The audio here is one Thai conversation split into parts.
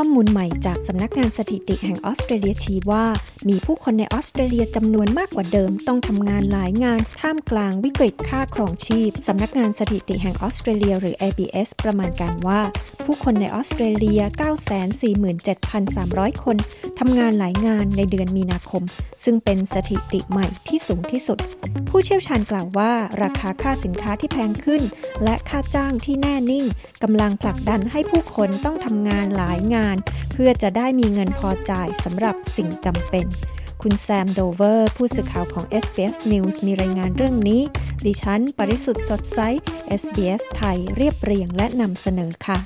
ข้อมูลใหม่จากสำนักงานสถิติแห่งออสเตรเลียชี้ว่า มีผู้คนในออสเตรเลียจำนวนมากกว่าเดิมต้องทำงานหลายงานท่ามกลางวิกฤตค่าครองชีพสำนักงานสถิติแห่งออสเตรเลียหรือ ABS ประมาณการว่า ผู้คนในออสเตรเลีย 947,300 คนทำงานหลายงานในเดือนมีนาคม ซึ่งเป็นสถิติใหม่ที่สูงที่สุด ผู้เชี่ยวชาญกล่าวว่า ราคาค่าสินค้าที่แพงขึ้น และค่าจ้างที่แน่นิ่งกำลังผลักดันให้ผู้คนต้องทำงานหลายงานเพื่อจะได้มีเงินพอจ่ายสำหรับสิ่งจำเป็น คุณแซมโดเวอร์ ผู้สื่อข่าวของ SBS News มีรายงานเรื่องนี้ ดิฉัน ปริสุทธ์สดใส SBS ไทยเรียบเรียงและนำเสนอค่ะ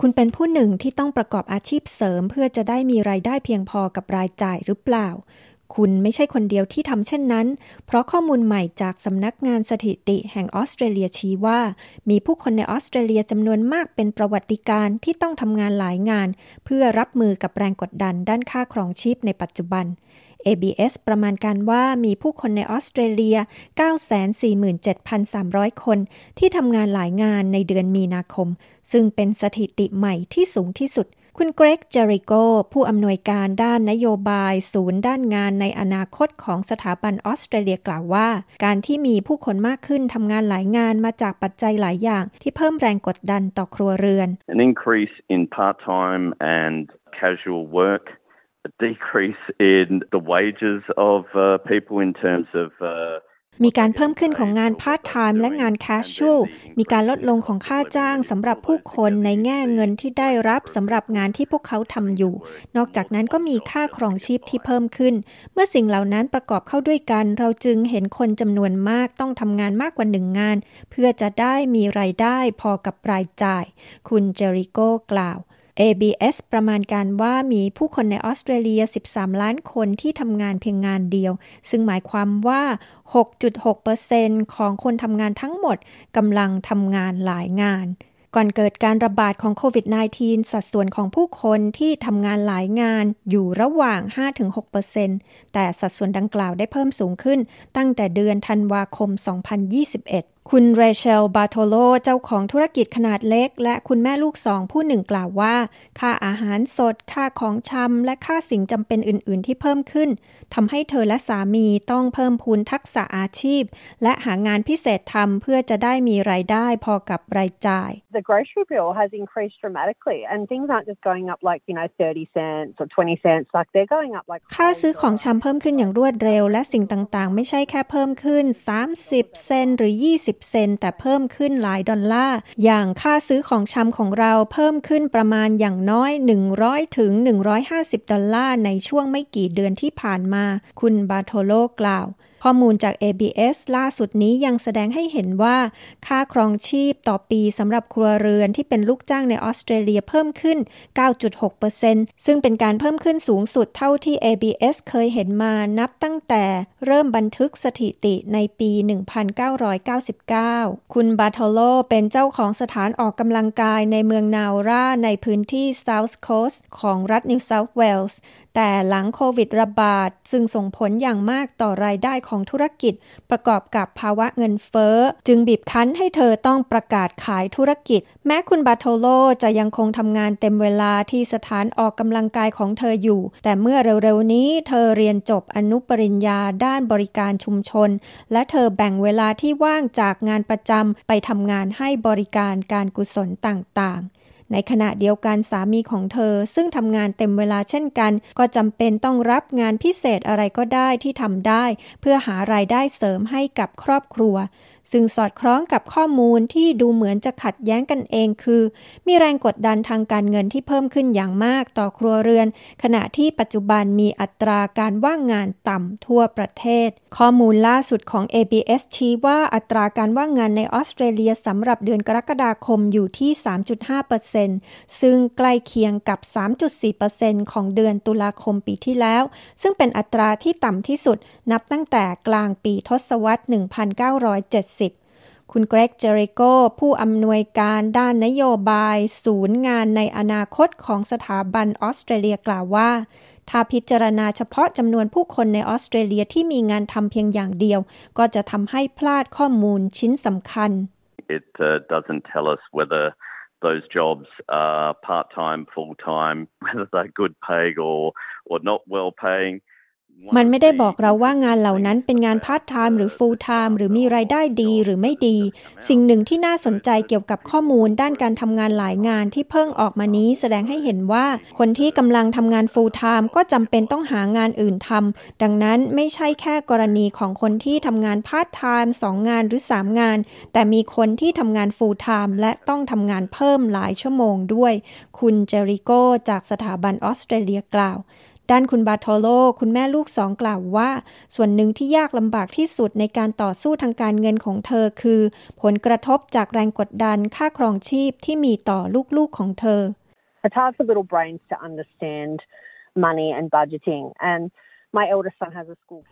คุณเป็นผู้หนึ่งที่ต้องประกอบอาชีพเสริม เพื่อจะได้มีรายได้เพียงพอกับรายจ่ายหรือเปล่า คุณไม่ใช่คนเดียวที่ทำเช่นนั้น เพราะข้อมูลใหม่จากสำนักงานสถิติแห่งออสเตรเลียชี้ว่า มีผู้คนในออสเตรเลียจำนวนมากเป็นประวัติการที่ต้องทำงานหลายงาน เพื่อรับมือกับแรงกดดันด้านค่าครองชีพในปัจจุบัน ABS ประมาณการว่ามีผู้คนในออสเตรเลีย 947,300 คน ที่ทำงานหลายงานในเดือนมีนาคม ซึ่งเป็นสถิติใหม่ที่สูงที่สุด คุณเกรกเจริโก ผู้อำนวยการด้านนโยบาย ศูนย์ด้านงานในอนาคตของสถาบันออสเตรเลียกล่าวว่า การที่มีผู้คนมากขึ้นทำงานหลายงานมาจากปัจจัยหลายอย่าง ที่เพิ่มแรงกดดันต่อครัวเรือน An increase in part-time and casual work a decrease in the wages of uh, people in terms of uh, มีการเพิ่มขึ้นของงานพาร์ทไทม์และงาน casual มีการลดลงของค่าจ้างสำหรับผู้คนในแง่เงินที่ได้รับสำหรับงานที่พวกเขาทำอยู่ นอกจากนั้นก็มีค่าครองชีพที่เพิ่มขึ้น เมื่อสิ่งเหล่านั้นประกอบเข้าด้วยกัน เราจึงเห็นคนจำนวนมากต้องทำงานมากกว่าหนึ่งงาน เพื่อจะได้มีรายได้พอกับรายจ่าย คุณเจริโก้กล่าว ABS ประมาณการว่ามีผู้คนในออสเตรเลีย 13 ล้านคนที่ทำงานเพียงงานเดียว ซึ่งหมายความว่า 6.6%ของคนทำงานทั้งหมดกำลังทำงานหลายงาน ก่อนเกิดการระบาดของโควิด -19 สัดส่วนของผู้คนที่ทำงานหลายงานอยู่ระหว่าง 5-6%แต่สัดส่วนดังกล่าวได้เพิ่มสูงขึ้นตั้งแต่เดือนธันวาคม 2021คุณเรเชล บาโทโล เจ้าของธุรกิจขนาดเล็ก และคุณแม่ลูกสองผู้หนึ่งกล่าวว่า ค่าอาหารสด ค่าของชำ และค่าสิ่งจำเป็นอื่น ๆ ที่เพิ่มขึ้นทำให้เธอและสามีต้องเพิ่มพูนทักษะอาชีพ และหางานพิเศษทำเพื่อจะได้มีรายได้พอกับรายจ่าย The grocery bill has increased dramatically and things aren't just going up like you know 30 cents or 20 cents like they're going up like ค่าซื้อของชำเพิ่มขึ้นอย่างรวดเร็ว และสิ่งต่าง ๆ ไม่ใช่แค่เพิ่มขึ้น 30 เซนหรือ 20เซนแต่เพิ่มขึ้นหลายดอลลาร์ อย่างค่าซื้อของชำของเราเพิ่มขึ้นประมาณอย่างน้อย 100 ถึง 150 ดอลลาร์ในช่วงไม่กี่เดือนที่ผ่านมา คุณบาโทโลกล่าว ข้อมูลจาก ABS ล่าสุดนี้ยังแสดงให้เห็นว่า ค่าครองชีพต่อปีสำหรับครัวเรือนที่เป็นลูกจ้างในออสเตรเลียเพิ่มขึ้น 9.6%ซึ่งเป็นการเพิ่มขึ้นสูงสุดเท่าที่ ABS เคยเห็นมานับตั้งแต่เริ่มบันทึกสถิติในปี 1999 คุณบาทโลเป็นเจ้าของสถานออกกำลังกายในเมืองนาวราในพื้นที่ South Coast ของรัฐ New South Wales แต่หลังโควิดระบาดซึ่งส่งผลอย่างมากต่อรายได้ของธุรกิจ ประกอบกับภาวะเงินเฟ้อ จึงบีบคั้นให้เธอต้องประกาศขายธุรกิจ แม้คุณบาโทโลจะยังคงทำงานเต็มเวลาที่สถานออกกำลังกายของเธออยู่ แต่เมื่อเร็วๆนี้เธอเรียนจบอนุปริญญาด้านบริการชุมชน และเธอแบ่งเวลาที่ว่างจากงานประจำไปทำงานให้บริการการกุศลต่างๆ ในขณะเดียวกันสามีของเธอซึ่งทำงานเต็มเวลาเช่นกัน ก็จำเป็นต้องรับงานพิเศษอะไรก็ได้ที่ทำได้ เพื่อหารายได้เสริมให้กับครอบครัว ซึ่งสอดคล้องกับข้อมูลที่ดูเหมือนจะขัดแย้งกันเองคือ มีแรงกดดันทางการเงินที่เพิ่มขึ้นอย่างมากต่อครัวเรือน ขณะที่ปัจจุบันมีอัตราการว่างงานต่ำทั่วประเทศ ข้อมูลล่าสุดของ ABS ชี้ว่าอัตราการว่างงานในออสเตรเลียสำหรับเดือนกรกฎาคมอยู่ที่ 3.5%ซึ่งใกล้เคียงกับ 3.4%ของเดือนตุลาคมปีที่แล้ว ซึ่งเป็นอัตราที่ต่ำที่สุดนับตั้งแต่กลางปีทศวรรษ 1970 70 คุณเกรกเจริโก ผู้อำนวยการด้านนโยบาย ศูนย์งานในอนาคตของสถาบันออสเตรเลียกล่าวว่า ถ้าพิจารณาเฉพาะจำนวนผู้คนในออสเตรเลียที่มีงานทำเพียงอย่างเดียว ก็จะทำให้พลาดข้อมูลชิ้นสำคัญ It uh, doesn't tell us whether those jobs are part-time, full-time, whether they're good paying or, or not well paying. มันไม่ได้บอกเราว่างานเหล่านั้นเป็นงานพาร์ทไทม์หรือฟูลไทม์หรือมีรายได้ดีหรือไม่ดี สิ่งหนึ่งที่น่าสนใจเกี่ยวกับข้อมูลด้านการทำงานหลายงานที่เพิ่งออกมานี้แสดงให้เห็นว่า คนที่กำลังทำงานฟูลไทม์ก็จำเป็นต้องหางานอื่นทำดังนั้นไม่ใช่แค่กรณีของคนที่ทำงานพาร์ทไทม์สองงานหรือสามงาน แต่มีคนที่ทำงานฟูลไทม์และต้องทำงานเพิ่มหลายชั่วโมงด้วย คุณเจริโกจากสถาบันออสเตรเลียกล่าว ด้านคุณบาโทโล คุณแม่ลูกสองกล่าวว่า ส่วนหนึ่งที่ยากลำบากที่สุดในการต่อสู้ทางการเงินของเธอคือ ผลกระทบจากแรงกดดันค่าครองชีพที่มีต่อลูกๆของเธอ It's hard for little brains to understand money and budgeting and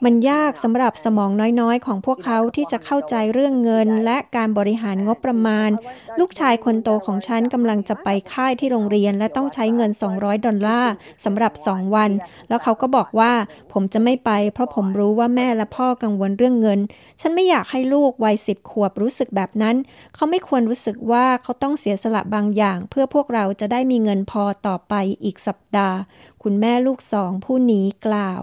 มันยากสำหรับสมองน้อยๆ ของพวกเขาที่จะเข้าใจเรื่องเงิน และการบริหารงบประมาณ ลูกชายคนโตของฉันกำลังจะไปค่ายที่โรงเรียนและต้องใช้เงิน 200 ดอลลาร์สำหรับ 2 วัน แล้วเขาก็บอกว่าผมจะไม่ไป เพราะผมรู้ว่าแม่และพ่อกังวลเรื่องเงิน ฉันไม่อยากให้ลูกวัยสิบขวบรู้สึกแบบนั้น เขาไม่ควรรู้สึกว่าเขาต้องเสียสละบางอย่าง เพื่อพวกเราจะได้มีเงินพอต่อไปอีกสัปดาห์ คุณแม่ลูกสองผู้นี้กล่าว